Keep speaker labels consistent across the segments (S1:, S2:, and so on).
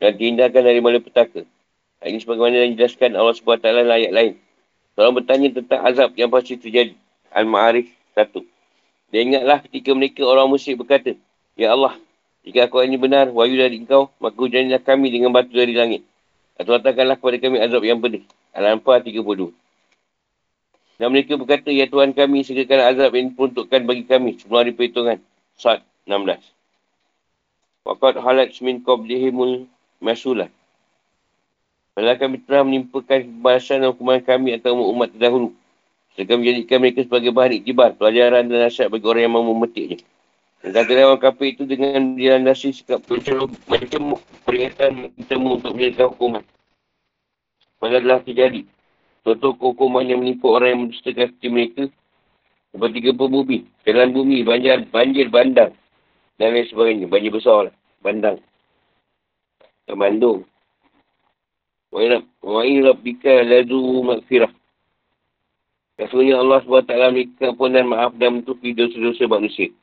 S1: dan dihindarkan dari malapetaka. Ini sebagaimana yang dijelaskan Allah SWT dalam ayat lain. Seorang bertanya tentang azab yang pasti terjadi. Al-Ma'arif 1. Dan ingatlah ketika mereka orang musyrik berkata, Ya Allah, jika aku ini benar, wahyu dari engkau, maka hujanilah kami dengan batu dari langit. Atau katakanlah kepada kami azab yang pedih. Al-Anfal 32. Dan mereka berkata, Ya Tuhan kami, segerakan azab yang diperuntukkan bagi kami sebelum hari perhitungan. Sa'ad 16. Waqad halat min qablihimul masulah. Padahal kami telah menimpakan kebalasan dan hukuman kami atau umat terdahulu. Sedangkan menjadikan mereka sebagai bahan iktibar, pelajaran dan nasihat bagi orang yang mahu memetiknya. Dan kata orang kafir itu dengan dilandasi sikap macam peringatan kita untuk menjadikan hukuman. Padahal telah terjadi. Contoh hukuman yang menimpa orang yang mendustakan hati mereka seperti gempa bumi, jalan bumi, banjir, banjir bandang dan lain sebagainya. Banjir besar lah. Bandang. Ke Bandung. Wa'i rabbika ladu makfirah. Rasulnya Allah SWT memberikan pun dan maaf dan menutupi dosa-dosa manusia.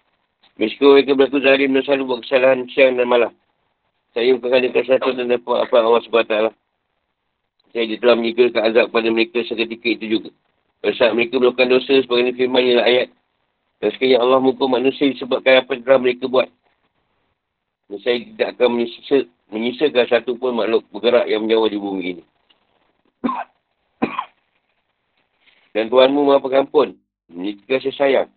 S1: Meskipun mereka berlaku zalim dan selalu buat kesalahan siang dan malam. Saya bukan ada kesatuan dan dapat apa Allah SWT saya telah menyegarkan azab kepada mereka seketika itu juga. Saat mereka melakukan dosa sebagai firman ialah ayat. Dan sekiranya Allah menghukum manusia disebabkan apa yang telah mereka buat. Dan saya tidak akan menyisa, menyisakan satu pun makhluk bergerak yang menjauh di bumi ini. Dan Tuhanmu maha pengampun. Jika saya sayang.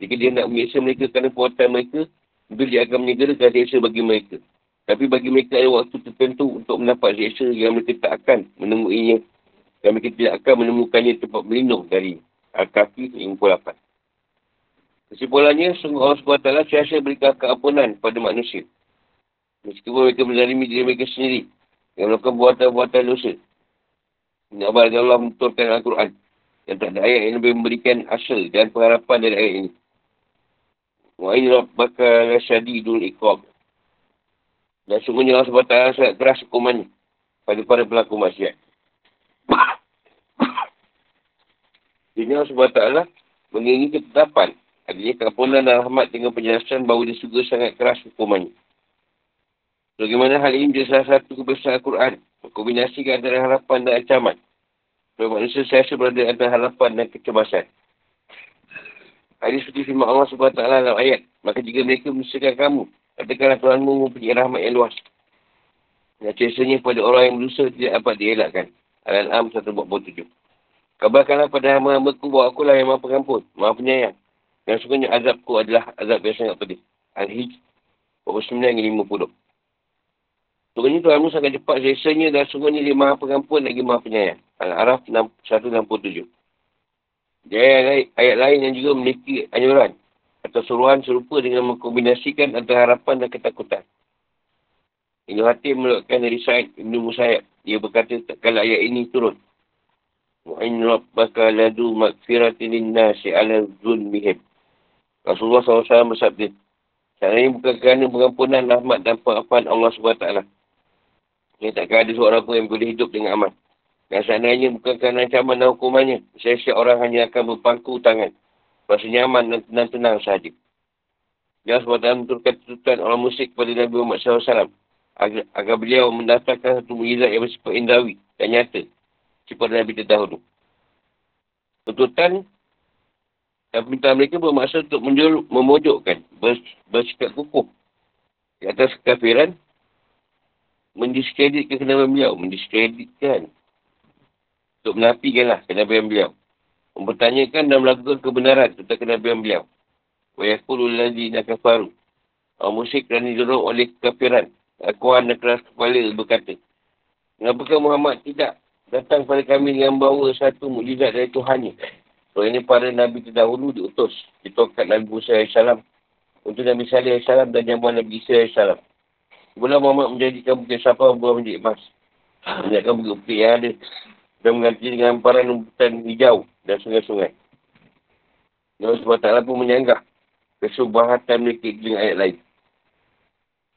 S1: Jika dia nak menyiksa mereka kerana perbuatan mereka, maka dia akan menyegerakan siksa bagi mereka. Tapi bagi mereka ada waktu tertentu untuk mendapat siksa yang mereka tak akan menemuinya. Dan mereka tidak akan menemukannya tempat berlindung dari Al-Kafi 58. Kesimpulannya, sungguh Allah SWT siasa berikan keampunan kepada manusia. Meskipun mereka menzalimi diri mereka sendiri. Yang melakukan buatan-buatan dosa. Ini abad Allah menurunkan Al-Quran. Yang tak ada ayat yang lebih memberikan asal dan pengharapan dari ayat ini. Wa'in rabbaka lasyadidul iqab. Dan sungguhnya Allah SWT sangat keras hukumannya pada para pelaku maksiat. Ini Allah SWT menginginkan ketetapan. Adanya keampunan dan rahmat dengan penjelasan bahawa dia juga sangat keras hukumannya. Bagaimana hal ini menjadi salah satu kebesaran Al-Quran. Mengkombinasikan antara harapan dan ancaman. Sebab manusia saya berada antara harapan dan kecemasan. Hadis seperti firman Allah SWT dalam ayat. Maka jika mereka menyusahkan kamu, Katakanlah Tuhanmu mempunyai rahmat yang luas. Dan cesanya pada orang yang berdosa tidak dapat dielakkan. Al-An'am 147. Kabarkanlah pada hamba-hamba ku bahawa akulah yang maha pengampun, maha penyayang. Dan sungguhnya azabku adalah azab yang sangat pedih. Al-Hij 49-50. Sungguhnya Tuhanmu sangat cepat cesanya dan sungguhnya dia maha pengampun lagi maha penyayang. Al-Araf 167. Jadi ayat, ayat lain yang juga memiliki anjuran atau suruhan serupa dengan mengkombinasikan antara harapan dan ketakutan. Ibn Hatim melakukan dari Sa'id Ibn Musayyab. Dia berkata, kalau ayat ini turun. Wa'in rabbaka ladu makfiratin linnasi ala zulmihim. Rasulullah SAW bersabda. Ini bukan kerana pengampunan rahmat dan pengapahan Allah SWT. Ini takkan ada seorang pun yang boleh hidup dengan aman. Dan seandainya bukan kerana ancaman dan hukumannya. Saya orang hanya akan berpangku tangan. Rasa nyaman dan tenang-tenang sahaja. Dia sebab menurutkan tuntutan orang musyrik kepada Nabi Muhammad SAW. Agar, agar beliau mendaftarkan satu mujizat yang bersifat indawi dan nyata. Sifat Nabi terdahulu. Tuntutan dan permintaan mereka bermaksud untuk menjul, memojokkan, bers, bersikap kukuh di atas kekafiran, mendiskreditkan kenabian beliau, mendiskreditkan untuk menafikanlah kenabian beliau mempertanyakan dan melakukan kebenaran tentang kenabian beliau. Wa yakulul ladhina kafaru. Orang musyrik dan didorong oleh kekafiran. Akuan dan keras kepala berkata. Mengapakah Muhammad tidak datang kepada kami dengan bawa satu mujizat dari Tuhannya. So ini para Nabi terdahulu diutus. Ditokak Nabi Musa AS. Untuk Nabi Salih AS dan jamuan Nabi Isa AS. Sebelum Muhammad menjadikan bukit sapa buah menjadi emas. Menjadikan bukit-bukit yang ada. Dan mengganti dengan para numputan hijau dan sungai-sungai. Allah SWT pun menyanggah kesubahatan mereka dengan ayat lain.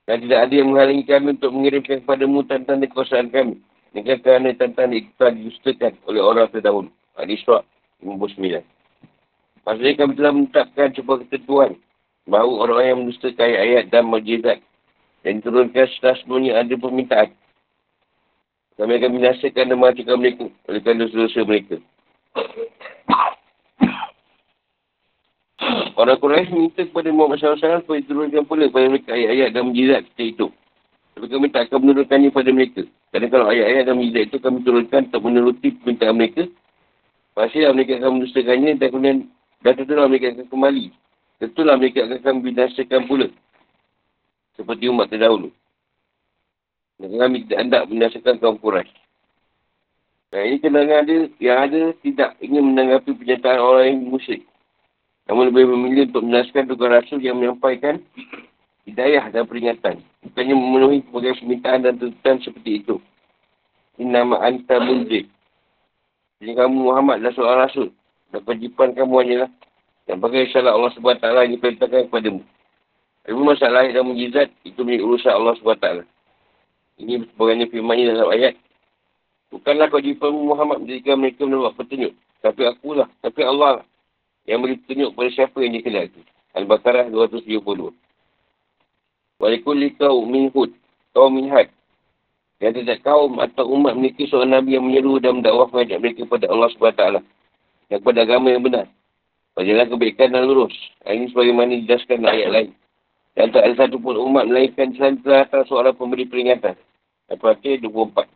S1: Dan tidak ada yang menghalangi kami untuk mengirimkan kepadamu tanda-tanda kekuasaan kami. Dengan kerana tanda-tanda itu telah dijustakan oleh orang terdahulu. Al-Isra' 59. Maksudnya kami telah menetapkan sebuah ketentuan bahawa orang yang mendustakan ayat-ayat dan majizat dan turunkan setelah semuanya ada permintaan Kami akan binasakan dan matikan mereka oleh kerana dosa-dosa mereka. Orang Quraisy minta kepada Muhammad SAW supaya turunkan pula pada mereka ayat-ayat dan mujizat kita itu. Tapi kami tak akan menurunkannya pada mereka. Kerana kalau ayat-ayat dan mujizat itu kami turunkan untuk menuruti permintaan mereka, pastilah mereka akan mendustakannya dan kemudian dan tentulah mereka akan kembali. Tentulah mereka akan binasakan pula. Seperti umat terdahulu. Kami tidak hendak binasakan kaum Quraisy. Nah ini kenangan ada yang ada tidak ingin menanggapi pernyataan orang yang musyrik. Namun lebih memilih untuk menjelaskan tugas rasul yang menyampaikan hidayah dan peringatan. Bukannya memenuhi sebagai permintaan dan tuntutan seperti itu. Ini nama anta munjid. Jadi kamu Muhammad adalah seorang rasul. Dan kewajipan kamu hanyalah dan bagi salah Allah SWT yang diperintahkan kepada mu. Tapi masalah dan mujizat itu milik urusan Allah SWT. Ini sebagainya firman ini dalam ayat. Bukanlah kewajipan Muhammad menjadikan mereka menolak petunjuk. Tapi akulah. Tapi Allah lah yang beri tunjuk kepada siapa yang dikehendaki. Al-Baqarah 272. Walikulli kaum min hud, kaum min had. Yang tidak kaum atau umat memiliki seorang Nabi yang menyeru dan mendakwah mengajak mereka kepada Allah SWT. Dan kepada agama yang benar. Pajalah kebaikan dan lurus. Ini sebagaimana dijelaskan ayat lain. Dan tak ada satu pun umat melahirkan selain telah seorang pemberi peringatan. Al-Fatih 24.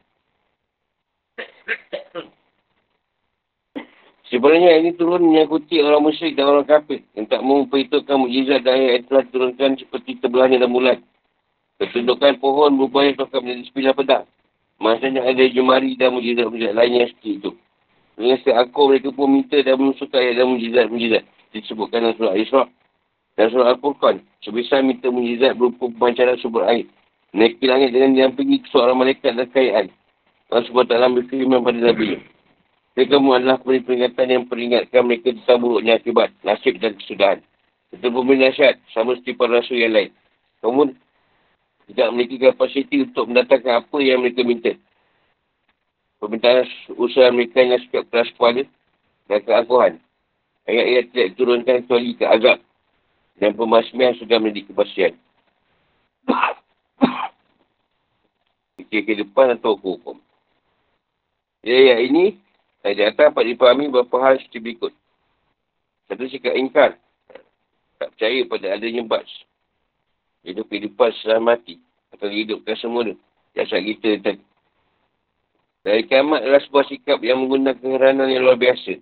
S1: Sebenarnya ini turun menyangkuti orang musyrik dan orang kafir yang tak memperhitungkan mujizat dan ayat yang telah diturunkan seperti terbelahnya dan bulan. Ketundukan pohon berubahnya tokak menjadi sepilah pedang. Maksudnya ada jemari dan mujizat-mujizat lainnya seperti itu. Dengan setiap akor mereka pun minta dan menusukkan ayat dan mujizat-mujizat. Disebutkan dalam surah Isra' dan surah Al-Furqan. Sebesar minta mujizat berupa pemancaran sumber air. Naiki langit dengan diampingi seorang malaikat dan kayaan. Allah SWT berfirman pada Nabi. Mereka kamu adalah peri peringatan yang peringatkan mereka tentang buruknya akibat, nasib dan kesudahan. Itu pemberi nasihat, sama seperti para rasul yang lain. Kamu tidak memiliki kapasiti untuk mendatangkan apa yang mereka minta. Permintaan usaha mereka yang sikap keras kepala dan keangkuhan. Ayat-ayat tidak diturunkan kecuali ke azab dan pemasmian sudah menjadi kepastian. Fikir ke depan atau hukum. Ya, ya, ini di atas dapat dipahami beberapa hal seperti berikut. Satu sikap ingkar. Tak percaya pada adanya bas. Hidup kehidupan setelah mati. Atau hidupkan semula. Jasad kita tadi. Dari kiamat adalah sebuah sikap yang menggunakan keheranan yang luar biasa.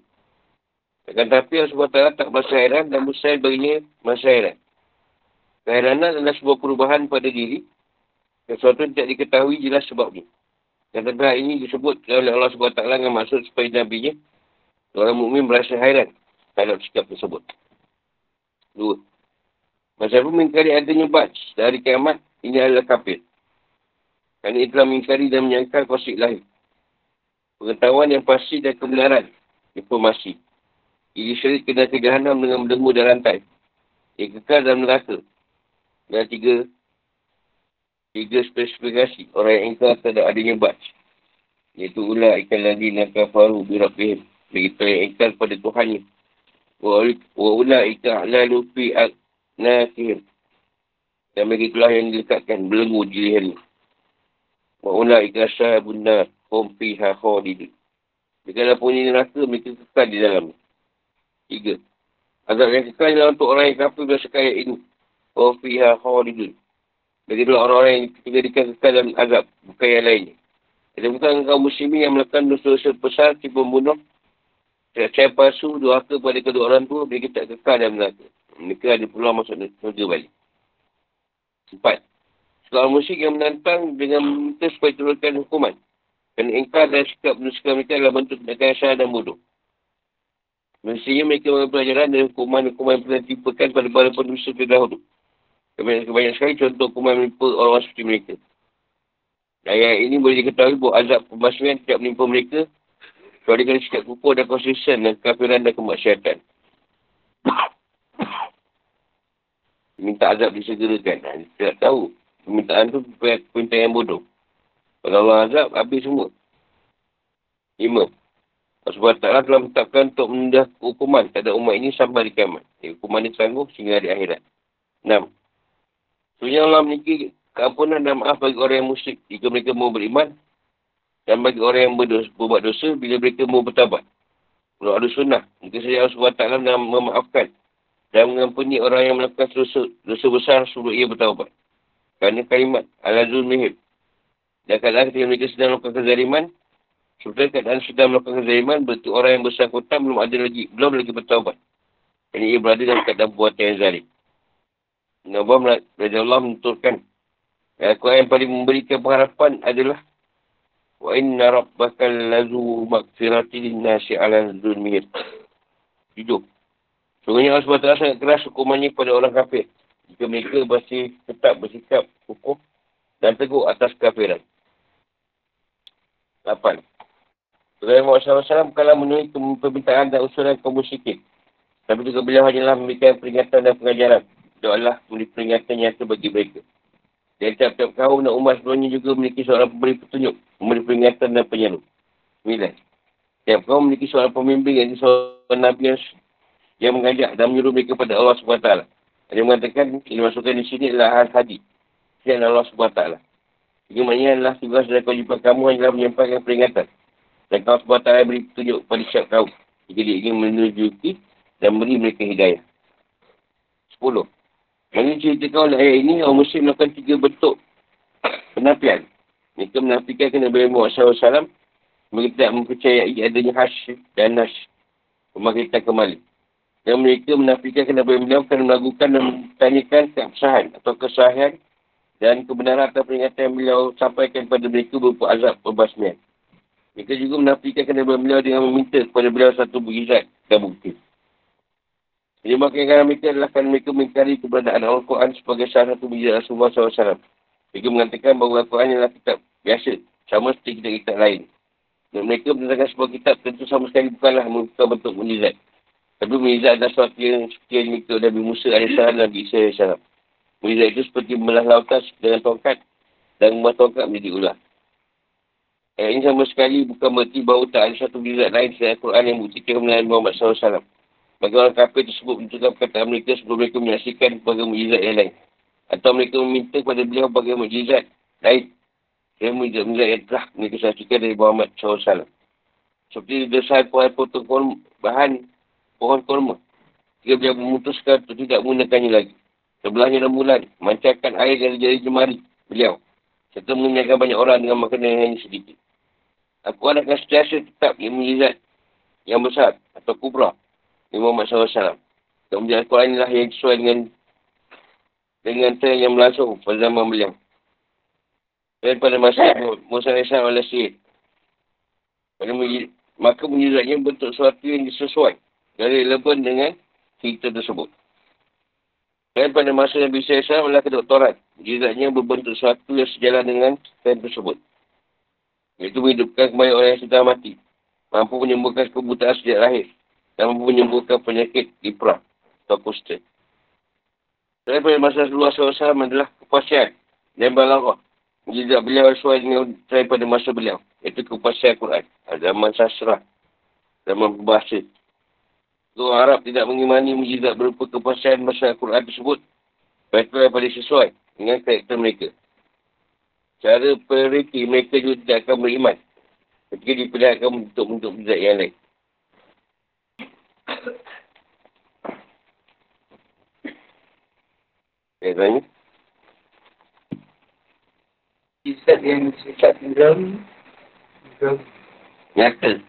S1: Akan tapi Allah SWT tak merasa heran dan mustahil baginya merasa heran. Keheranan adalah sebuah perubahan pada diri. Sesuatu yang tidak diketahui jelas sebabnya. Dan tentang ini disebut oleh Allah SWT dengan maksud supaya Nabi-Nya orang mukmin merasa hairan terhadap sikap tersebut. Dua. Masa pun mengingkari adanya bats dari kiamat, ini adalah kafir. Kerana ia telah mengingkari dan menyangkal kosik lahir. Pengetahuan yang pasti dan kebenaran informasi. Ia disyarik kena kejahanam dengan berdengu dan rantai. Ia kekal dalam neraka. Dan tiga, tiga spesifikasi orang yang ingkar terhadap adanya baj. Iaitu ulah ikan lagi nak kafaru birabihim. Begitu yang ingkar pada Tuhannya. Wa ulah ikan lalu fi aknasihim. Dan begitulah yang dilekatkan belenggu di lehernya. Wa ulah ikan sahabunna hum fiha khadidun. Jika pun ini neraka, mereka kekal di dalam. Tiga. Azab yang kekal adalah untuk orang yang kafir berdasarkan ayat ini. Hum fiha khadidun. Jadi dua orang-orang yang dijadikan kekal dalam azab. Bukan yang lainnya. Jadi bukan kaum muslimin yang melakukan dosa-dosa besar, tipu membunuh. Saya palsu, doaka kepada kedua orang tu, mereka tak kekal dalam neraka. Mereka ada peluang masuk neraka balik. Empat. Seorang musyrik yang menantang dengan minta supaya turunkan hukuman. Kerana engkar dan sikap menusukan mereka adalah bentuk tindakan salah dan bodoh. Mestinya mereka mengambil pelajaran dari hukuman-hukuman yang pernah tipukan pada para penulis terdahulu. Kebanyakan sekali contoh hukuman menimpa orang-orang seperti mereka. Ayat ini boleh diketahui bahawa azab pembasuhan tidak menimpa mereka kecuali kerana sikap kukuh dan konsisten dan kafiran dan kemaksiatan. Minta azab disegerakan. Ha, tidak tahu. Permintaan tu permintaan yang bodoh. Kalau Allah azab, habis semua. Lima. Sebab taklah telah menetapkan untuk menunda hukuman terhadap umat ini sampai di kiamat. Hukuman ini tangguh sehingga di akhirat. Enam. Sebenarnya Allah memiliki keampunan dan maaf bagi orang yang musyrik jika mereka mau beriman Dan bagi orang yang berdosa, berbuat dosa, bila mereka mau bertabat. Kalau ada sunnah, mungkin saja Allah SWT dan memaafkan dan mengampuni orang yang melakukan dosa, dosa besar sebelum ia bertawabat. Kerana kalimat Al-Azul Mihib. Dan kadang ketika mereka sedang melakukan kezaliman, sebenarnya keadaan sedang melakukan kezaliman, berarti orang yang bersangkutan belum ada lagi, belum lagi bertawabat. Jadi ia berada dalam keadaan buatan yang zalim. Nabi Raja Allah menuturkan, Aku yang paling memberikan pengharapan adalah Wa inna rabbaka lazu makfirati linnasi ala zulmihir. Hidup. Sebenarnya Allah SWT sangat keras hukumannya kepada orang kafir. Jika mereka masih tetap bersikap hukum dan teguh atas kafiran. 8. Tuhan Muhammad SAW bukanlah menulis permintaan dan usulan kaum musyrikin. Tapi juga beliau hanyalah memberikan peringatan dan pengajaran. Doalah memberi peringatan nyata bagi mereka. Dan tiap-tiap kaum dan umat sebelumnya juga memiliki seorang pemberi petunjuk, memberi peringatan dan penyeru. 9. Tiap kaum memiliki seorang pemimpin yang seorang Nabi yang yang mengajak dan menyuruh mereka kepada Allah SWT. Dia mengatakan, ini masukkan di sini adalah Al-Hadi. Ini Allah SWT. Ini maknanya adalah tugas dan kewajipan kamu hanyalah menyampaikan peringatan. Dan kau SWT beri petunjuk kepada siap kau. Jika dia ingin menunjuki dan beri mereka hidayah. Sepuluh. Mengenai cerita kau oleh ayat ini, orang muslim melakukan tiga bentuk penafian. Mereka menafikan kena beri Muhammad SAW. Mereka tidak mempercayai adanya hash dan nash. Pembangkitan kembali. Dan mereka menafikan kenapa beliau kerana melakukan dan mempertanyakan keabsahan atau kesahihan dan kebenaran atau peringatan beliau sampaikan kepada mereka berupa azab perbasmian. Mereka juga menafikan kenapa beliau dengan meminta kepada beliau satu berizat dan bukti. Jadi makanya mereka adalah kerana mereka mengingkari keberadaan Al-Quran sebagai salah satu berizat Rasulullah SAW. Mereka mengatakan bahawa Al-Quran adalah kitab biasa, sama seperti kitab-kitab lain. Dan mereka menentangkan sebuah kitab tentu sama sekali bukanlah merupakan bentuk mujizat. Tapi Mujizat adalah sesuatu yang seperti yang oleh Nabi Musa AS dan Nabi Isa AS. Mujizat itu seperti membelah lautan dengan tongkat dan membuat tongkat menjadi ular. Ayat ini sama sekali bukan berarti bahawa tak ada satu mujizat lain selain Al-Quran yang buktikan kebenaran Muhammad SAW. Bagi orang kafir tersebut menunjukkan perkataan mereka sebelum mereka menyaksikan sebagai mujizat yang lain. Atau mereka meminta kepada beliau sebagai mujizat lain. Yang mujizat-mujizat yang telah mereka saksikan dari Muhammad SAW. Seperti desain pohon-potong bahan pohon korma. Jika dia memutuskan untuk tidak menggunakannya lagi. Sebelahnya rembulan, mancakan air dari jari jemari beliau. Serta mengenyangkan banyak orang dengan makanan yang sedikit. Aku akan setiasa tetap yang mujizat yang besar atau kubra. Di Muhammad SAW. Kemudian Al-Quran inilah yang sesuai dengan dengan tren yang berlangsung pada zaman beliau. Dan pada masa Musa AS oleh Syed. Maka mujizatnya bentuk sesuatu yang disesuai dari relevan dengan cerita tersebut. Dan pada masa Nabi SAW adalah kedoktoran. Jizatnya berbentuk sesuatu yang sejalan dengan trend tersebut. Iaitu menghidupkan kembali orang yang sudah mati. Mampu menyembuhkan kebutaan sejak lahir. Dan mampu menyembuhkan penyakit diprah atau kusta. Dan pada masa Rasulullah SAW adalah kepuasan dan balarah. Jizat beliau sesuai dengan trend pada masa beliau. Iaitu kepuasan Al-Quran. Zaman sasra. Zaman berbahasa. So, Arab tidak mengimani mujizat berupa kepuasan masa Al-Quran tersebut. Betul daripada sesuai dengan karakter mereka. Cara periki mereka juga tidak akan beriman. Ketika diperlihatkan untuk-untuk mujizat yang lain. Saya tanya.
S2: Kisah yang sifat dalam
S1: Nyata.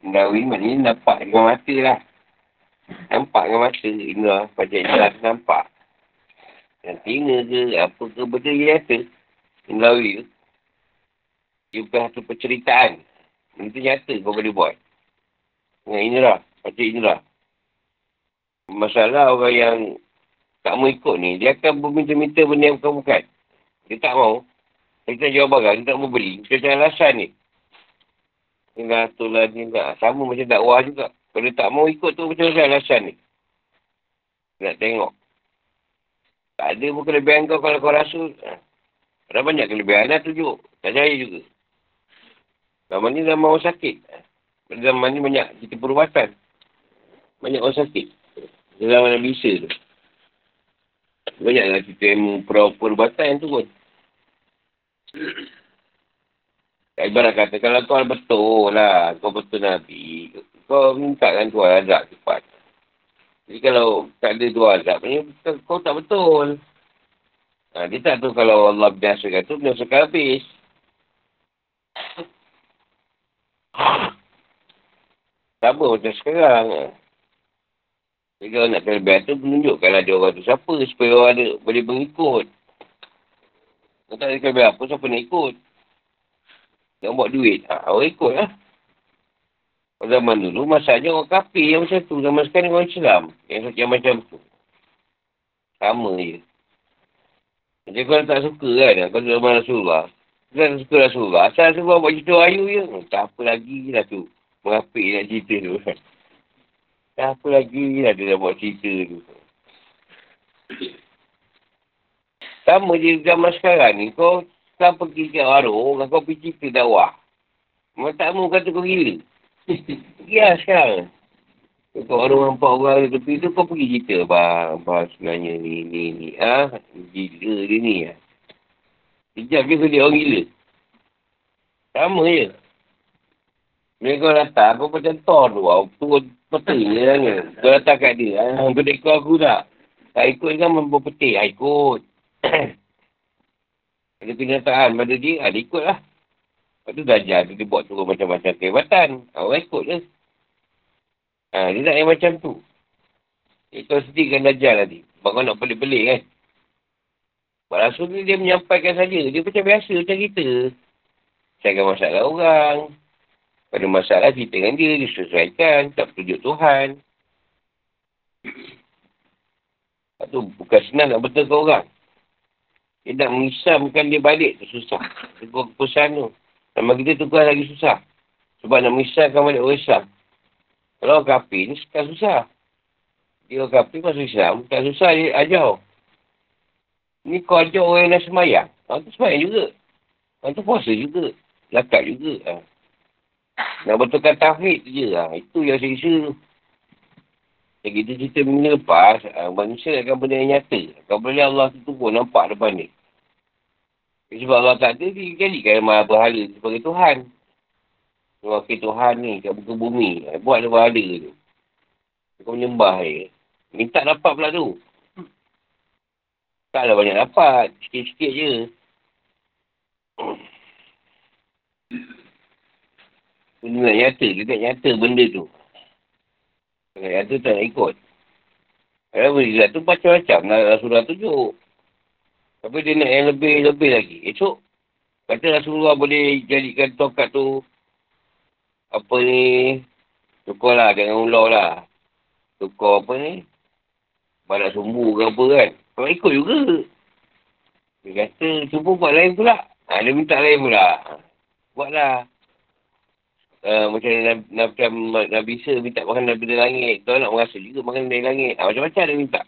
S1: Mendawi maknanya nampak dengan mata lah. Nampak dengan mata. Ini Pada jelas nampak. Yang tinggal ke, apa ke, benda yang nyata. Mendawi tu. Dia bukan satu perceritaan. Itu nyata kau boleh buat. Dengan inrah. Baca inrah. Masalah orang yang tak mau ikut ni, dia akan berminta-minta benda yang bukan-bukan. Dia tak mau. Dia tak jawab barang, dia tak mau beli. Dia cari alasan ni. Tinggal tu lah ni tak. Sama macam dakwah juga. Kalau tak mau ikut tu macam mana alasan ni. Nak tengok. Tak ada pun kelebihan kau kalau kau rasa. Ada banyak kelebihan lah tunjuk. Tak percaya juga. Zaman ni zaman orang sakit. Pada zaman ni banyak kita perubatan. Banyak orang sakit. Zaman yang bisa tu. Banyaklah kita yang perubatan yang tu pun. Tak ibarat kata, kalau kau betul lah, kau betul Nabi, kau minta kan Tuhan azab cepat. Jadi kalau tak ada dua azab kau tak betul. Ha, dia tak tahu kalau Allah binasakan tu, binasakan habis. Sama macam sekarang. Jadi kalau nak kelebihan tu, menunjukkanlah dia orang tu siapa supaya orang ada, boleh mengikut. Kalau tak ada kelebihan apa, siapa nak ikut? Nak buat duit, ha, orang ikut lah. Pada zaman dulu, masalahnya orang kafir yang macam tu. Zaman sekarang orang Islam yang, yang macam tu. Sama je. Macam kau tak suka kan, kau tak zaman Rasulullah. Kau tak suka Rasulullah. Asal Rasulullah buat cerita ayu je. Tak apa lagi lah tu. Mengapik nak cerita tu. tak apa lagi lah dia dah buat cerita tu. Sama je zaman sekarang ni. Kau tak pergi ke warung, kau pergi cerita dakwah. Mereka tak mahu kata kau gila. ya sekarang. Kau orang nampak orang di tepi tu, kau pergi cerita. Bang, bang sebenarnya ni, ni, ni. Ah? Gila dia ni. Ah. Sekejap dia kerja orang gila. Sama je. Bila kau datang, kau macam tor tu. Tu peti je kan. Kau datang kat dia. Ah, kau ikut aku tak? Tak ikut kan mampu peti. Ah, ikut. Ada kenyataan pada dia, ada ikut lah. Lepas tu belajar, dia buat turun macam-macam kehebatan. Orang ikut je. Ha, dia nak yang macam tu. Itu sendiri kan belajar tadi. Kau nak pelik-pelik kan. Sebab Rasul ni dia menyampaikan saja. Dia macam biasa macam kita. Cakap masalah orang. Pada masalah cerita dengan dia, disesuaikan. Tak tunjuk Tuhan. Lepas tu bukan senang nak betul ke orang. Dia nak mengisamkan dia balik tu susah. Tukar keputusan tu. Nama kita tukar lagi susah. Sebab nak mengisamkan balik orang Islam. Kalau orang ni tak susah. Dia orang kafir masuk Islam, tak susah dia ajar. Ni kau ajar orang yang nak semayang. Orang tu semayang juga. Orang tu puasa juga. Lakat juga. Ha. Nak betulkan tafid je. Ha. Itu yang saya rasa tu. Yang kita cerita benda lepas, ha, manusia akan benda yang nyata. Kalau boleh Allah tu pun nampak depan ni. Sebab Allah tak ada, dia jadikan maha berhala sebagai Tuhan. Wakil Tuhan ni kat buka bumi. Buat dia berhala tu. Kau menyembah dia. Minta dapat pula tu. Taklah banyak dapat. Sikit-sikit je. Benda nak nyata. Dia tak nyata benda tu. Kalau nyata tak nak ikut. Kalau benda tu macam-macam. Nak Rasulullah tunjuk. Tapi dia nak yang lebih-lebih lagi. Esok. Kata Rasulullah boleh jadikan tokat tu apa ni, tukar lah, jangan ular lah. Tukar apa ni, badak sumbu ke apa kan. Kau ikut juga. Dia kata, cuba buat lain pula. Ha, dia minta lain pula. Buatlah. Uh, macam Nabi, Nabi, Nabi Isa minta makan Nabi dari langit. Kau nak merasa juga makan dari langit. Ha, macam-macam dia minta.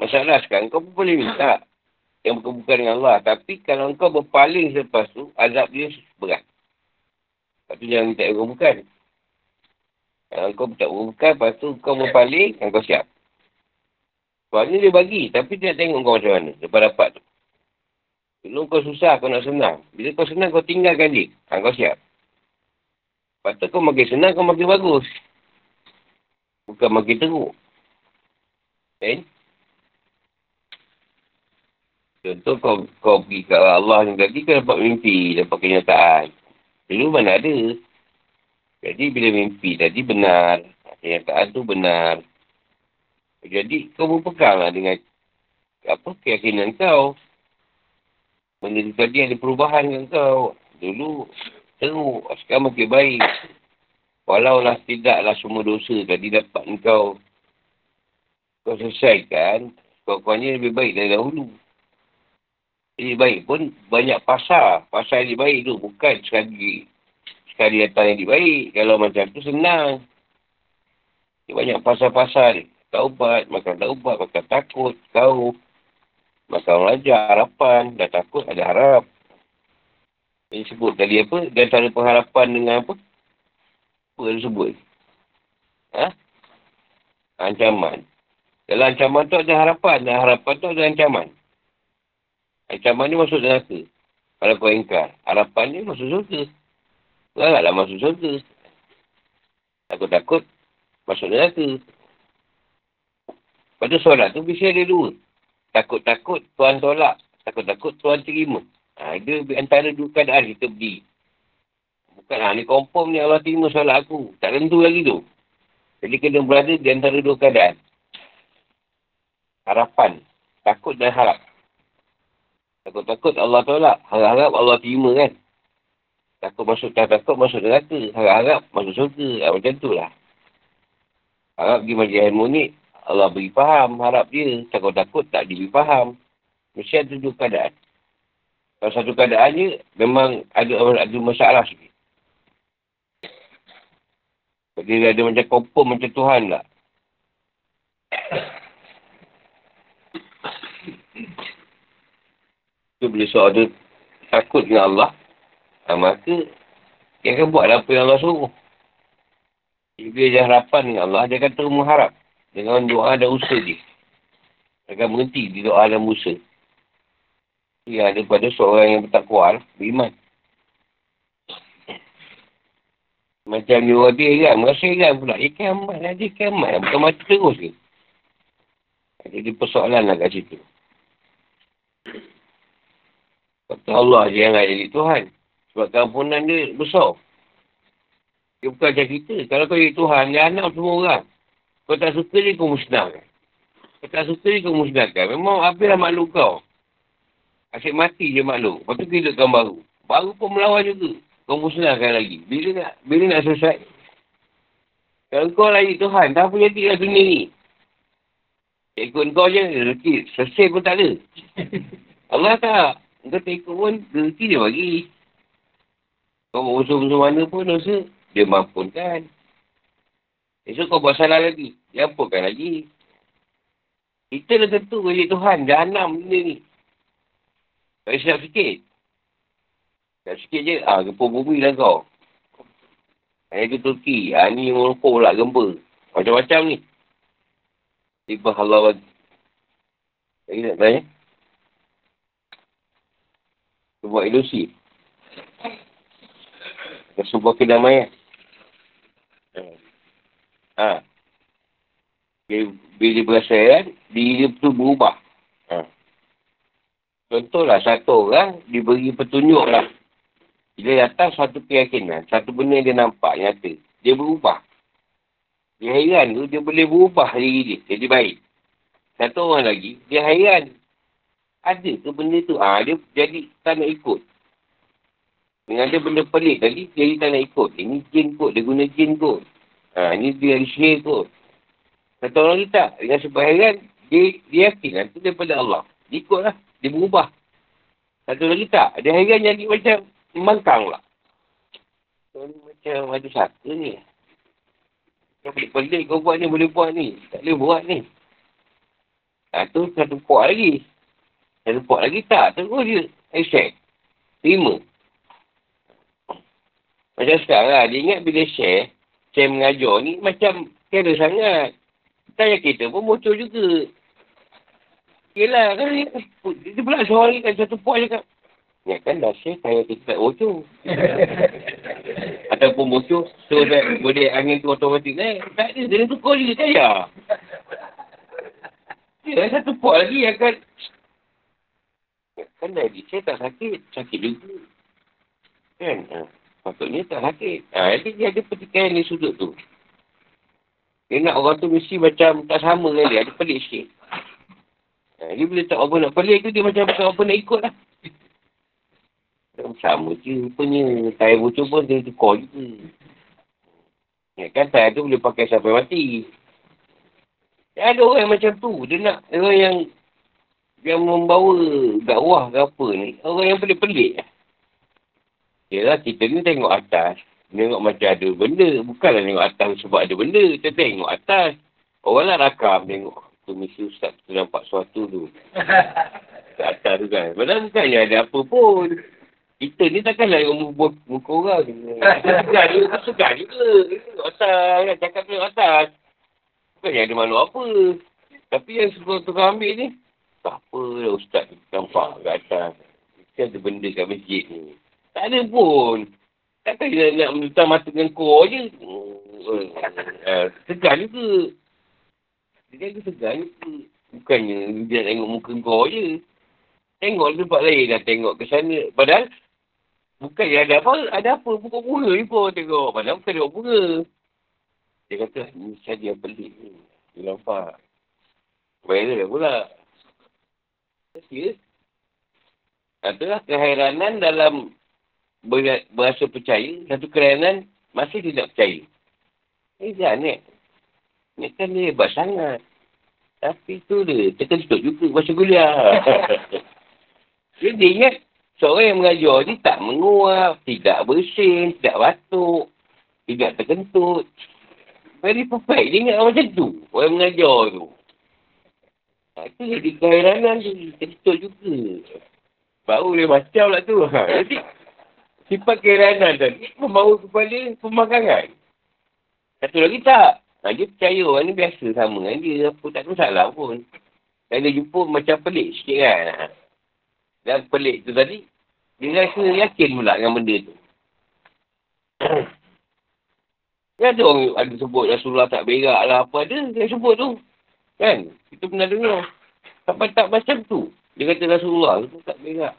S1: Masalah sekarang, kau pun boleh minta. Yang bukan-bukan dengan Allah. Tapi kalau kau berpaling selepas tu, azab dia berat. Lepas tu jangan minta orang bukan. Kalau kau minta orang bukan, lepas tu kau berpaling, kau siap. Soalnya dia bagi, tapi dia nak tengok kau macam mana. Lepas dapat tu. Dulu kau susah, kau nak senang. Bila kau senang, kau tinggalkan dia. Ha, kau siap. Lepas tu kau makin senang, kau makin bagus. Bukan makin teruk. Eh? Contoh kau, kau pergi ke Allah ni tadi, kau dapat mimpi, dapat kenyataan. Dulu mana ada. Jadi bila mimpi tadi benar. Kenyataan tu benar. Jadi kau berpegang lah dengan apa keyakinan kau. Benda tu tadi ada perubahan dengan kau. Dulu teruk. Sekarang makin baik. Walau lah tidaklah semua dosa tadi dapat kau kau selesaikan. Kau-kaunya lebih baik dari dahulu. Jadi baik pun banyak pasal. Pasal yang baik tu. Bukan sekali sekali datang yang baik. Kalau macam tu senang. Dia banyak pasal-pasal. Taubat, makan taubat, makan takut, kau. Makan belajar, harapan. Dah takut, ada harap. Dia sebut tadi apa? Dan antara pengharapan dengan apa? Apa dia sebut? Ha? Ancaman. Dalam ancaman tu ada harapan. Dan harapan tu ada ancaman. Ancaman ni masuk neraka. Kalau kau ingkar. Harapan ni masuk surga. Kau haraplah masuk surga. Takut-takut masuk neraka. Lepas tu solat tu bisa ada dua. Takut-takut Tuhan tolak. Takut-takut Tuhan terima. Ha, dia antara dua keadaan kita berdiri. Bukan ha, ni confirm ni Allah terima solat aku. Tak tentu lagi tu. Jadi kena berada di antara dua keadaan. Harapan. Takut dan harap. Takut-takut Allah tolak. Harap-harap Allah terima kan. Takut masuk, tak takut masuk neraka. Harap-harap masuk surga. Ha, macam tu lah. Harap pergi majlis harmonik. Allah beri faham. Harap dia. Takut-takut tak diberi faham. Mesti ada dua keadaan. Kalau satu keadaannya, memang ada, ada masalah sikit. Dia ada macam confirm macam Tuhan lah. Tu bila seorang tu takut dengan Allah, ha, maka dia akan buat apa yang Allah suruh. Bila dia harapan dengan Allah, dia akan terus mengharap dengan doa dan usaha dia. Dia akan berhenti di doa dan usaha. Ia ada pada seorang yang bertakwa, beriman. Macam ni orang dia kan, merasa kan pula. Eh kiamat lah, dia kiamat lah. Bukan mati terus ke? Jadi persoalan lah kat situ. Kata Allah je yang jadi Tuhan. Sebab keampunan dia besar. Dia bukan macam kita. Kalau kau jadi Tuhan, dia anak semua orang. Kau tak suka dia, kau musnahkan. Kau tak suka dia, kau musnahkan. Memang habislah makhluk kau. Asyik mati je makhluk. Lepas tu hidupkan baru. Baru pun melawan juga. Kau musnahkan lagi. Bila nak, bila nak selesai? Kalau kau lagi Tuhan, tak apa jadi lah dunia ni. Ikut kau je, rezeki. Selesai pun tak ada. Allah tak. Kau tak ikut pun, rezeki dia bagi. Kau usul-usul mana pun, dosa, dia mampunkan. Esok kau buat salah lagi. Dia ampunkan lagi. Kita dah tentu jadi Tuhan. Jahanam benda ni. Tak silap sikit. Tak sikit je, ah, gempur bumi lah kau. Yang itu Turki. Ah, ni Morocco pula gempa. Macam-macam ni. Tiba Allah bagi. Lagi nak tanya? Sebuah ilusi. Sebuah kedamaian. Ha. Bila, bila berasa kan, diri dia tu berubah. Ha. Contohlah, satu orang diberi petunjuk lah. Bila datang satu keyakinan, satu benda yang dia nampak, nyata, dia berubah. Dia hairan tu, dia boleh berubah diri dia, jadi baik. Satu orang lagi, dia hairan. Ada ke benda tu? Ha, dia jadi tak nak ikut. Dengan ada benda pelik tadi, dia jadi tak nak ikut. Ini jin kot, dia guna jin kot. Ha, ini dia sihir kot. Satu orang tak, dengan sebab hairan, dia, dia yakin lah, tu daripada Allah. Dia ikut lah, dia berubah. Satu lagi tak, dia hairan jadi macam membangkang lah. So, ni macam ada satu ni. Kau pelik-pelik kau buat ni, boleh buat ni. Tak boleh buat ni. Ha, tu satu puak lagi. Satu puak lagi tak. Terus dia accept. Terima. Macam sekarang lah. Dia ingat bila share, share mengajar ni macam kira sangat. Tanya kita pun bocor juga. Yelah kan dia, dia pula seorang lagi kan satu puak cakap. Ya kan dah share saya kita tak bocor. Ataupun bocor, so that boleh angin tu otomatik naik. Tak ada, dia tukar je saya. Ya, satu puak lagi yang kan. Di share tak sakit. Sakit juga. Kan? Ha. Patutnya tak sakit. Ha, jadi dia ada pertikaian di sudut tu. Dia nak orang tu mesti macam tak sama dengan dia. Ada pelik sikit. Ha, dia bila tak apa nak pelik tu, dia macam bukan apa nak ikut lah. Sama je rupanya. Tayar bocor pun dia tukar juga. Ya kan tayar tu boleh pakai sampai mati. Ya, ada orang macam tu. Dia nak orang yang yang membawa dakwah ke apa ni. Orang yang pelik-pelik. Yalah kita ni tengok atas. Tengok macam ada benda. Bukanlah tengok atas sebab ada benda. Kita tengok atas. Orang lah rakam tengok. Tu mesti ustaz tu nampak sesuatu tu. Kat atas tu kan. Padahal bukannya ada apa pun. Kita ni takkanlah yang muka orang. Segar juga, segar juga. Tengok atas kan, cakap tengok atas. Bukannya ada malu apa. Tapi yang sebelum tukang ambil ni, tak apa lah ustaz nampak kat atas. Kan ada benda kat masjid ni. Tak ada pun. Takkan dia nak menentang mata dengan kau je. Uh, segan juga. Dia kata segan juga. Bukannya dia nak tengok muka kau je. Tengok tempat lain dah tengok ke sana. Padahal bukan ya ada apa, ada apa pokok bunga ni pun tengok. Padahal bukan tengok bunga. Dia kata, ni saja yang pelik ni. Dia nampak. Viral pula. Ya. Itulah keheranan dalam ber, berasa percaya. Satu keheranan masih tidak percaya. Eh, jangan. Ni kan dia hebat sangat. Tapi tu dia terkentut juga masa kuliah. dia, dia ingat seorang yang mengajar ni tak menguap, tidak bersin, tidak batuk, tidak terkentut. Very perfect. Dia ingat macam tu. Orang mengajar tu. Itu jadi keheranan tu. Terkentut juga. Baru dia macam lah tu. Ha, jadi, sifat keheranan tadi membawa kepada pemakaran. Satu lagi tak. Ha, dia percaya orang ni biasa sama dengan dia. Apa tak salah pun. Dan dia jumpa macam pelik sikit kan. Ha. Dan pelik tu tadi, dia rasa yakin pula dengan benda tu. Dia ada orang ada sebut Rasulullah tak berak lah apa ada. Dia sebut tu. Kan? Kita pernah dengar. Sampai tak macam tu. Dia kata Rasulullah tu tak berak.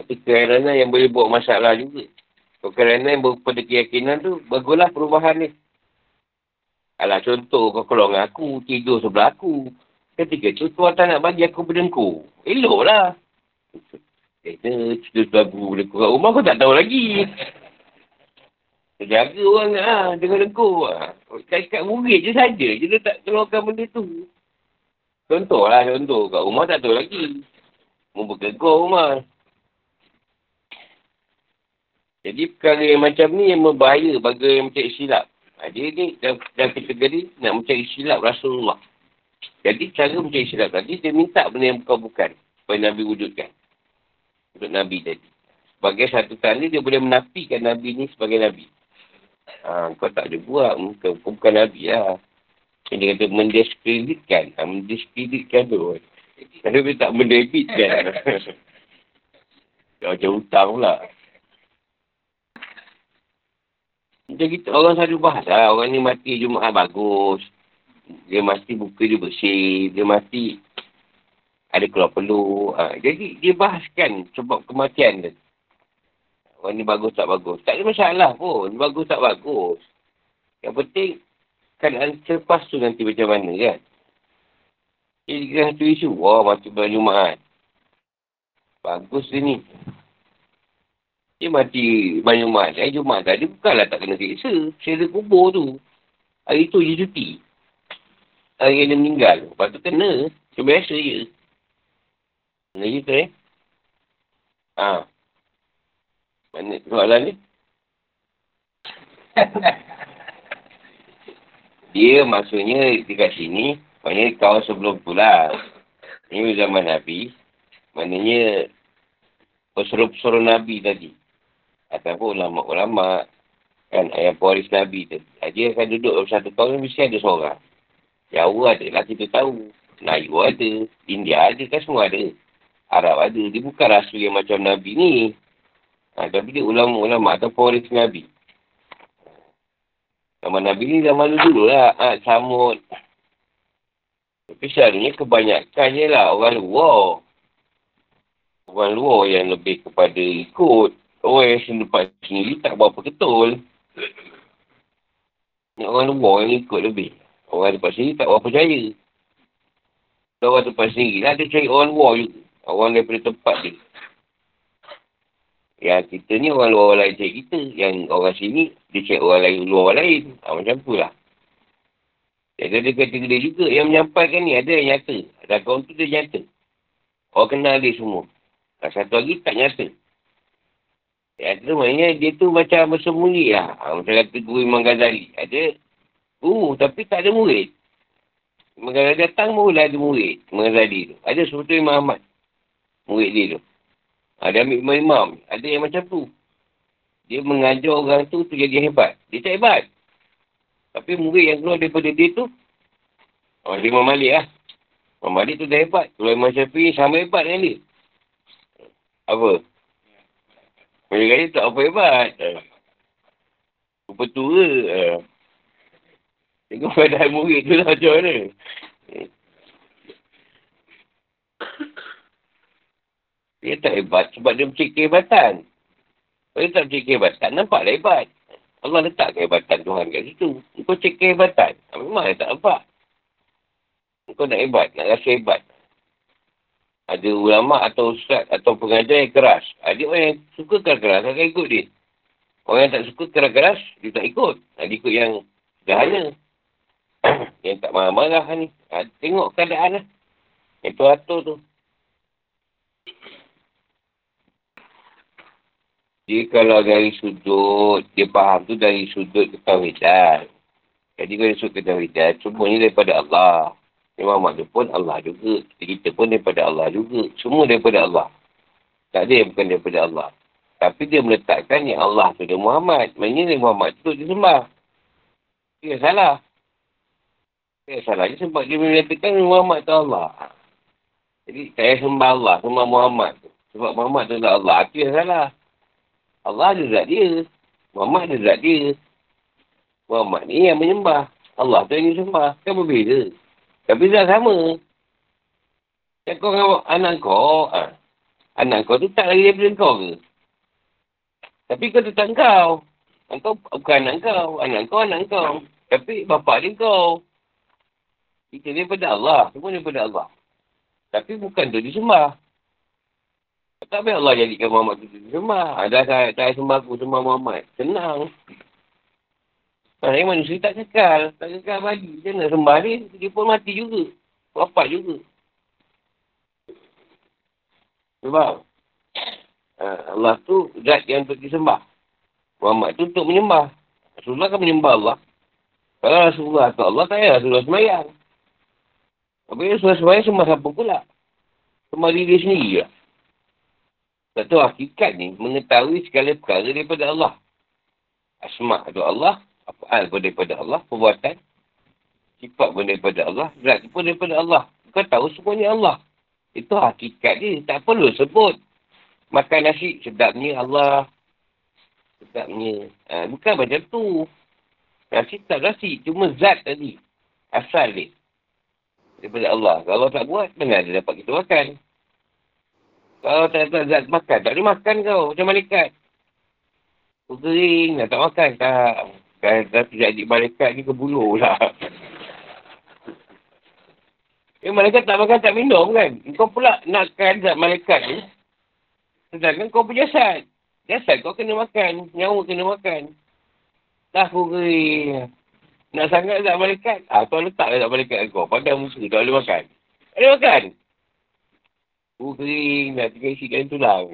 S1: Tapi kerana yang boleh buat masalah juga. Kerana yang pada keyakinan tu, baguslah perubahan ni. Alah contoh, kau keluar dengan aku, tidur sebelah aku. Ketika tu, tuan tak nak bagi aku berdengkur. Elok lah. Kena tidur sebelah aku, kat rumah, kau tak tahu lagi. Jaga orang ah dengan dengkur. Ah. Kat, murid je saja dia tak keluarkan benda tu. Contoh lah, contoh. Kat rumah tak tahu lagi. Memperkegor rumah. Jadi perkara yang macam ni yang berbahaya bagi yang mencari silap. Ha, dia ni dalam kategori nak mencari silap Rasulullah. Jadi cara mencari silap tadi, dia minta benda yang bukan-bukan. Supaya Nabi wujudkan. Untuk Nabi tadi. Sebagai satu tanda, dia boleh menafikan Nabi ni sebagai Nabi. Ha, kau tak ada buat. Kau, kau bukan Nabi lah. Dia kata mendiskreditkan. Ha, mendiskreditkan tu. Kalau dia tak mendebitkan. Macam hutang pula. Macam kita orang selalu bahas lah. Orang ni mati Jumaat bagus. Dia mesti buka dia bersih. Dia mati ada keluar perlu. Ha, jadi dia bahaskan sebab kematian dia. Orang ni bagus tak bagus. Tak ada masalah pun. Bagus tak bagus. Yang penting kan selepas tu nanti macam mana kan. Jadi kan satu isu. Wah mati bulan Jumaat. Bagus dia ni. Dia mati banyak Jumaat. Hari Jumaat tadi bukanlah tak kena seksa. Saya kubur tu. Hari tu je cuti. Hari yang dia meninggal. Lepas tu kena. Macam biasa je. Kena gitu eh. Ha. Mana soalan ni? dia maksudnya dekat sini. Maknanya kawan sebelum tu lah. Ini zaman Nabi. Maknanya pesuruh-pesuruh Nabi tadi ataupun ulama-ulama kan yang pewaris Nabi tu. Dia akan duduk dalam satu tahun mesti ada seorang. Jawa ada lah kita tahu. Melayu ada. India ada kan semua ada. Arab ada. Dia bukan rasul yang macam Nabi ni. Ha, tapi dia ulama-ulama atau pewaris Nabi. Zaman Nabi ni zaman dulu lah. Ha, samut. Tapi selalunya kebanyakannya lah orang luar. Orang luar yang lebih kepada ikut orang yang sempat sendiri tak berapa ketul. Orang luar yang ikut lebih. Orang tempat sendiri tak berapa percaya. Orang tempat sendiri lah dia cari orang luar juga. Orang daripada tempat dia. Yang kita ni orang luar lain cari kita. Yang orang sini dia cari orang lain luar lain. Ha, macam tu lah. Jadi ada kategori juga yang menyampaikan ni. Ada yang nyata. Ada kawan tu dia nyata. Orang kenal dia semua. Satu lagi tak nyata. Ya, tu maknanya dia tu macam bersembunyi lah. Ha, macam kata guru Imam Ghazali. Ada guru tapi tak ada murid. Imam Ghazali datang mula ada murid. Imam Ghazali tu. Ada sebetulnya Imam Ahmad. Murid dia tu. Ha, dia ambil imam-imam. Ada yang macam tu. Dia mengajar orang tu tu jadi hebat. Dia tak hebat. Tapi murid yang keluar daripada dia tu. Oh, dia Imam Malik lah. Imam Malik tu dah hebat. Kalau Imam Syafi'i sama hebat dengan dia. Apa? Mereka kata tak apa hebat. Rupa tua. Uh. Tengok keadaan murid tu lah macam mana. Dia tak hebat sebab dia mencari kehebatan. Kalau dia tak mencari kehebatan, nampaklah hebat. Allah letak kehebatan Tuhan kat situ. Kau cek kehebatan. Memang dia tak nampak. Kau nak hebat, nak rasa hebat. Ada ulama atau ustaz atau pengajar yang keras. Ada orang yang suka keras-keras, akan ikut dia. Orang yang tak suka keras-keras, dia tak ikut. Dia ikut yang sederhana. yang tak marah-marah ni. Ha, tengok keadaan lah. Yang teratur tu. Jadi kalau dari sudut, dia faham tu dari sudut ketawidan. Jadi kalau sudut ketawidan, semuanya daripada Allah. Imam Ahmad pun Allah juga. Kita pun daripada Allah juga. Semua daripada Allah. Tak ada yang bukan daripada Allah. Tapi dia meletakkan yang Allah tu dia Muhammad. Maksudnya dia Muhammad tu dia sembah. Dia salah. Dia salah je sebab dia menyatakan Muhammad tu Allah. Jadi saya sembah Allah, sembah Muhammad tu. Sebab Muhammad tu adalah Allah. Yang salah. Allah ada zat dia. Muhammad ada zat dia. Muhammad ni yang menyembah. Allah tu yang disembah. Kan berbeza. Tapi zat sama. Kan kau dengan anak kau. Ha. Anak kau tu tak lagi daripada kau ke? Tapi kau tetap kau. Kau bukan anak kau. Anak kau anak kau. Tapi bapak dia kau. Kita daripada Allah. Semua daripada Allah. Tapi bukan tu disembah. Tak payah Allah jadikan Muhammad tu sembah. Ada saya tak sembah aku sembah Muhammad. Senang. Maksudnya manusia tak kekal. Tak kekal bagi. Dia nak sembah dia. Dia pun mati juga. Wafat juga. Sebab uh, Allah tu zat yang untuk disembah. Muhammad tu untuk menyembah. Rasulullah kan menyembah Allah. Kalau Rasulullah atau Allah tak payah Rasulullah semayang. Tapi Rasulullah semayang sembah siapa pula? Sembah diri dia sendiri lah. Satu hakikat ni mengetahui segala perkara daripada Allah. Asma' itu Allah, apa pun daripada Allah, perbuatan, sifat pun daripada Allah, zat pun daripada Allah. Kau tahu semuanya Allah. Itu hakikat dia. Tak perlu sebut. Makan nasi, sedapnya Allah. Sedapnya. Ha, bukan macam tu. Nasi tak nasi. Cuma zat tadi. Asal dia. Daripada Allah. Kalau tak buat, mana dia dapat kita makan? Kalau tak ada zat makan, tak boleh makan kau macam malaikat. Kering, dah tak makan. Tak. Kan, tapi jadi malaikat ni kebuluh pula. Eh, malaikat tak makan, tak minum kan? Kau pula nakkan zat malaikat ni. Sedangkan kau punya jasad. Jasad kau kena makan. Nyawa kena makan. Dah kering. Nak sangat zat malaikat? Ah, kau letak zat malaikat kau. Padahal musuh tak boleh makan. Tak boleh makan. Oh, kering. Nak tinggal isi kain tulang.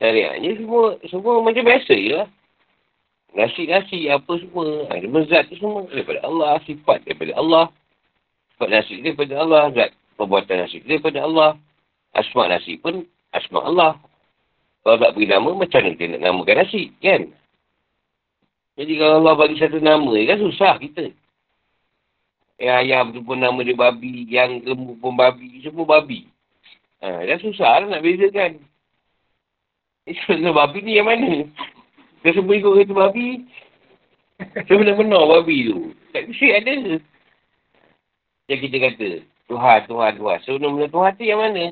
S1: Syariatnya semua, semua macam biasa je lah. Nasi-nasi apa semua. Ada zat tu semua daripada Allah. Sifat daripada Allah. Sifat nasi daripada Allah. Zat perbuatan nasi daripada Allah. Asma nasi pun asma Allah. Kalau tak beri nama, macam mana kita nak namakan nasi, kan? Jadi kalau Allah bagi satu nama, kan susah kita. Yang ayam tu pun nama dia babi, yang lembu pun babi, semua babi. Ha, dah susah lah nak bezakan. Sebenarnya babi ni yang mana? Kita semua ikut kata babi. Sebenar-benar babi tu. Tak mesti ada. Yang kita kata, Tuhan, Tuhan, Tuhan. Sebenar-benar Tuhan tu yang mana?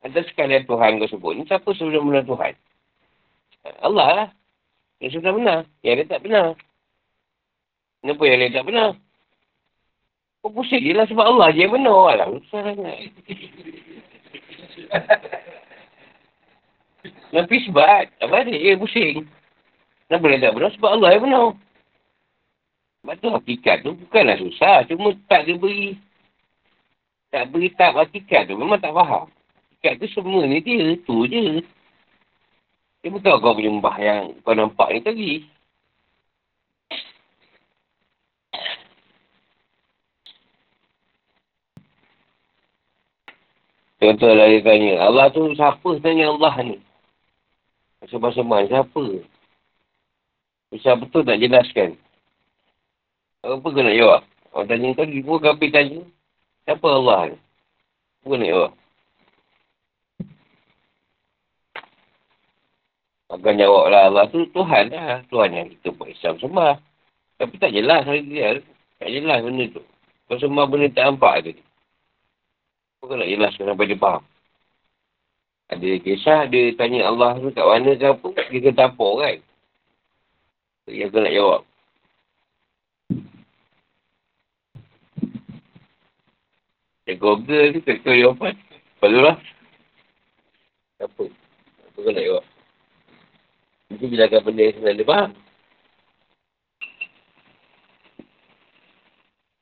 S1: Antara sekalian Tuhan kau sebut ni, siapa sebenar-benar Tuhan? Allah lah. Yang sudah benar. Yang dia tak benar. Kenapa yang dia tak benar? Kau pusing je lah sebab Allah je yang benar. Alah, susah sangat. Nabi. Apa ada je pusing. Kenapa dia tak benar? Sebab Allah yang benar. Sebab tu hakikat tu bukanlah susah. Cuma tak dia beri. Tak beri tak hakikat tu. Memang tak faham. Hakikat tu semua ni dia. Tu je. Dia bukan kau punya mbah yang kau nampak ni tadi. Contoh lah dia tanya. Allah tu siapa sebenarnya Allah ni? Sebab-sebab siapa? Susah betul nak jelaskan. Apa kau nak jawab? Orang tanya kau, ibu kapi tanya. Siapa Allah ni? Apa nak jawab? Akan jawab lah Allah tu Tuhan lah. Tuhan yang kita buat Islam sembah. Tapi tak jelas hari dia. Tak jelas benda tu. Kau sembah benda tak nampak tu. Kau nak jelaskan sampai dia faham. Ada kisah dia tanya Allah tu kat mana ke apa. Dia kena tampuk kan. Jadi aku nak jawab. Dia Google tu kat kau jawapan. Lepas lah. Apa? Apa kau nak jawab? Akan benda yang dia faham.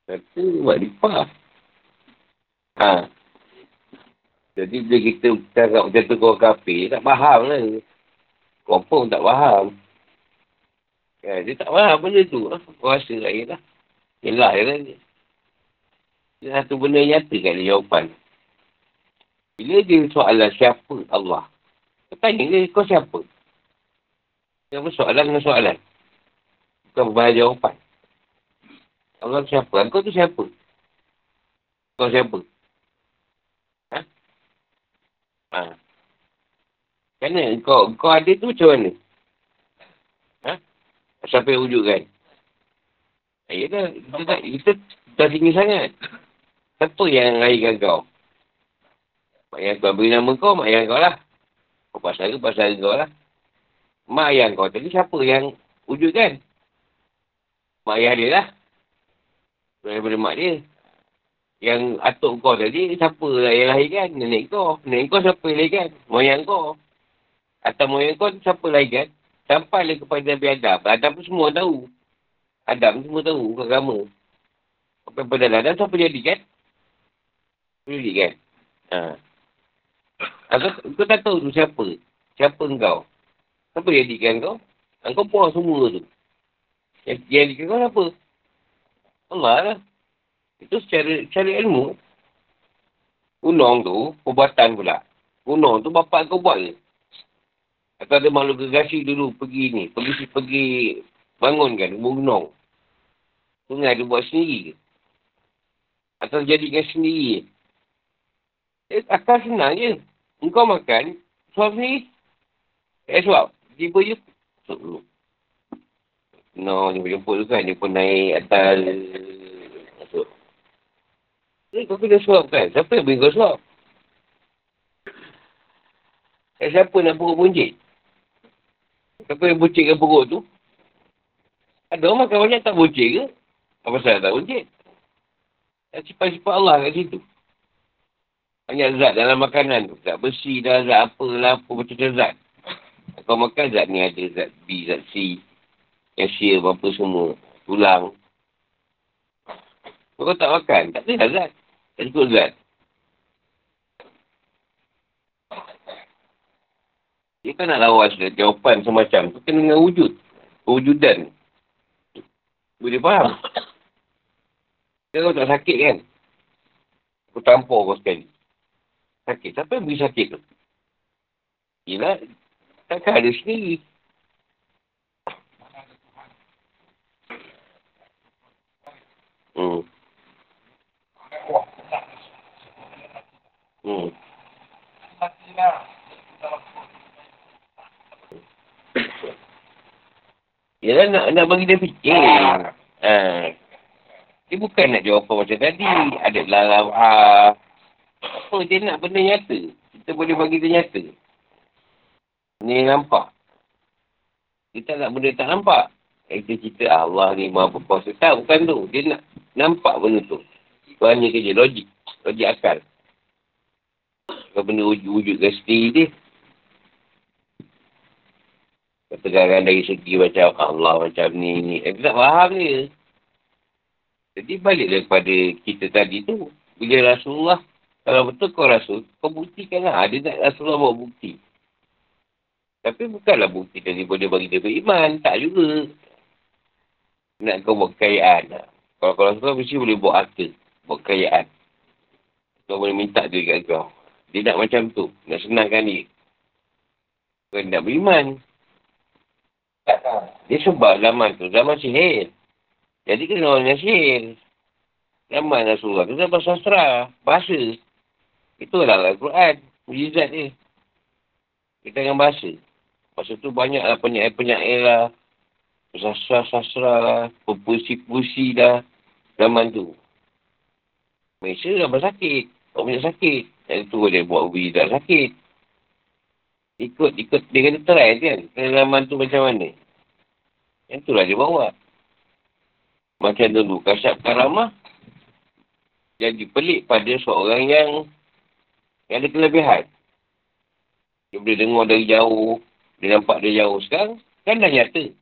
S1: Kata buat lipah. Ha. Jadi bila kita cakap macam tu kau kafe, tak faham lah. Kompong tak faham. Ya, dia tak faham benda tu. Kau rasa lah. Yelah, ya kan. Dia satu benda nyata kat dia jawapan. Bila dia soalan siapa Allah. Kau tanya dia, kau siapa? Apa soalan dengan soalan? Bukan berbahaya jawapan. Allah siapa? Engkau tu siapa? Kau siapa? Ha? Ha. Kenapa kau, kau ada tu macam mana? Ha? Siapa yang wujudkan? Ya dah, kita tak, kita tak tinggi sangat. Siapa yang lahirkan kau? Mak yang kau beri nama kau, mak yang kau lah. Kau pasal ke, pasal kau lah. Mak ayah kau tadi siapa yang wujudkan? Mak ayah dia lah. Daripada mak dia. Yang atuk kau tadi, siapa lah yang lahirkan? Nenek kau. Nenek kau siapa yang lahirkan? Moyang kau. Atau moyang kau siapa lahirkan? Sampai lah kepada Nabi Adam. Adam pun semua tahu. Adam semua tahu agama. Apa yang pada Adam siapa jadi kan? Jadi kan? Ha. Aku, kau tak tahu tu siapa? Siapa engkau? Apa yang jadikan kau? Kau buang semua tu. Yang, yang jadikan kau apa? Allah lah. Itu secara, secara ilmu. Gunung tu, perbuatan pula. Gunung tu bapak kau buat ke? Atau ada makhluk gegasi dulu pergi ni. Pergi pergi bangun kan, gunung. Sungai dia buat sendiri ke? Atau jadikan sendiri Eh, akal senang je. Engkau makan, suap sendiri. Eh, suap tiba je masuk dulu. No, jemput-jemput tu kan, dia pun naik atas masuk. Eh, kau kena suap kan? Siapa yang beri kau suap? Eh, siapa nak perut buncit? Siapa yang buncitkan perut tu? Ada orang makan banyak tak buncit ke? Apa salah tak buncit? Sifat-sifat Allah kat situ. Banyak zat dalam makanan tu. Zat besi dah, zat apa lah, apa macam zat. Kau makan zat ni ada zat B, zat C, calcium apa semua, tulang. Kau tak makan, tak ada zat. Tak cukup zat. Dia kan nak lawas jawapan semacam tu kena dengan wujud. Kewujudan. Boleh faham? Dia kau tak sakit kan? Aku tampur kau sekali. Sakit. Siapa yang beri sakit tu? Yelah, Takkan ada sendiri. Hmm. Hmm. Yalah nak, nak bagi dia fikir. Ha. Dia bukan nak jawab macam tadi. Ada lalau ha. Apa dia nak benda nyata. Kita boleh bagi dia nyata. Ni nampak. Kita nak benda tak nampak. Kita cerita Allah ni maha berkuasa. Tak, bukan tu. Dia nak nampak benda tu. Itu hanya kerja logik. Logik akal. Kalau benda wujud-wujudkan sendiri dia. Ketegangan dari segi macam Allah macam ni. ni. Eh, tak faham dia. Jadi baliklah kepada kita tadi tu. Bila Rasulullah, kalau betul kau Rasul, kau buktikan lah. Dia nak Rasulullah bawa bukti. Tapi bukanlah bukti boleh bagi dia beriman. Tak juga. Nak kau buat kekayaan. Kalau kalau kau mesti boleh buat harta. Buat kekayaan. Kau boleh minta duit kat kau. Dia nak macam tu. Nak senangkan dia. Kau nak beriman. Dia sebab zaman tu, zaman sihir. Jadi kena orang dengan sihir. Zaman Rasulullah tu zaman sastra, bahasa. Itulah Al-Quran, mujizat dia. Kita dengan bahasa. Masa tu banyaklah penyair-penyair lah. Sastra-sastra lah. Puisi-puisi lah. Zaman tu. Malaysia dah sakit. Tak banyak sakit. Yang tu dia buat ubi tak sakit. Ikut, ikut. Dia kena try kan. Zaman tu macam mana. Yang tu lah dia bawa. Macam dulu. Kasyap karamah. Jadi pelik pada seorang yang yang ada kelebihan. Dia boleh dengar dari jauh. Dia nampak dia jauh sekarang, kan dah nyata.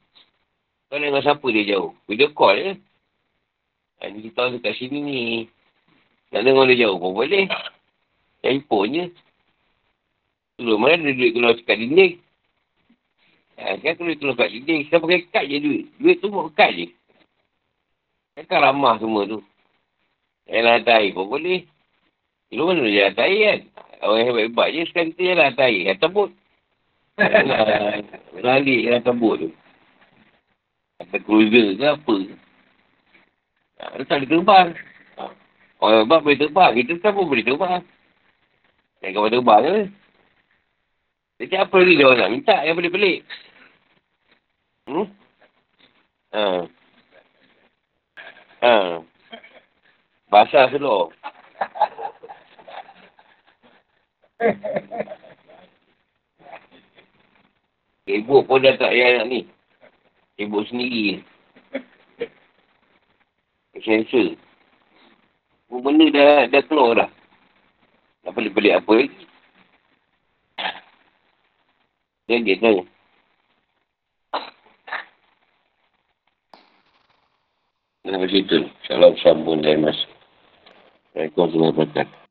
S1: Kan dengan siapa dia jauh? Video call je. Ha, ni kita tahu dekat sini ni. Nak dengar dia jauh pun boleh. Telefon je. Dulu mana ada duit keluar dekat dinding. Ha, kan duit keluar dekat dinding. Kita pakai kad je duit. Duit tu buat kad je. Kan ramah semua tu. Yang lantai air pun boleh. Dulu mana dia lantai kan? Orang hebat-hebat je sekarang kita jalan lantai air. Lari dalam kabut tu. Atau cruiser ke apa. Ha, tak boleh terbang. Orang hebat boleh terbang. Kita kan pun boleh terbang. Yang kau terbang ke? Jadi apa lagi dia orang nak minta yang boleh pelik? Hmm? Ha. Ha. Basah seluruh. Ibu pun dah tak payah nak ni. Ibu sendiri. Sensor. Semua benda dah, dah keluar dah. Tak pelik-pelik apa lagi. Dia dia tanya. Sampai situ. Salam sambung dari mas. Assalamualaikum warahmatullahi wabarakatuh.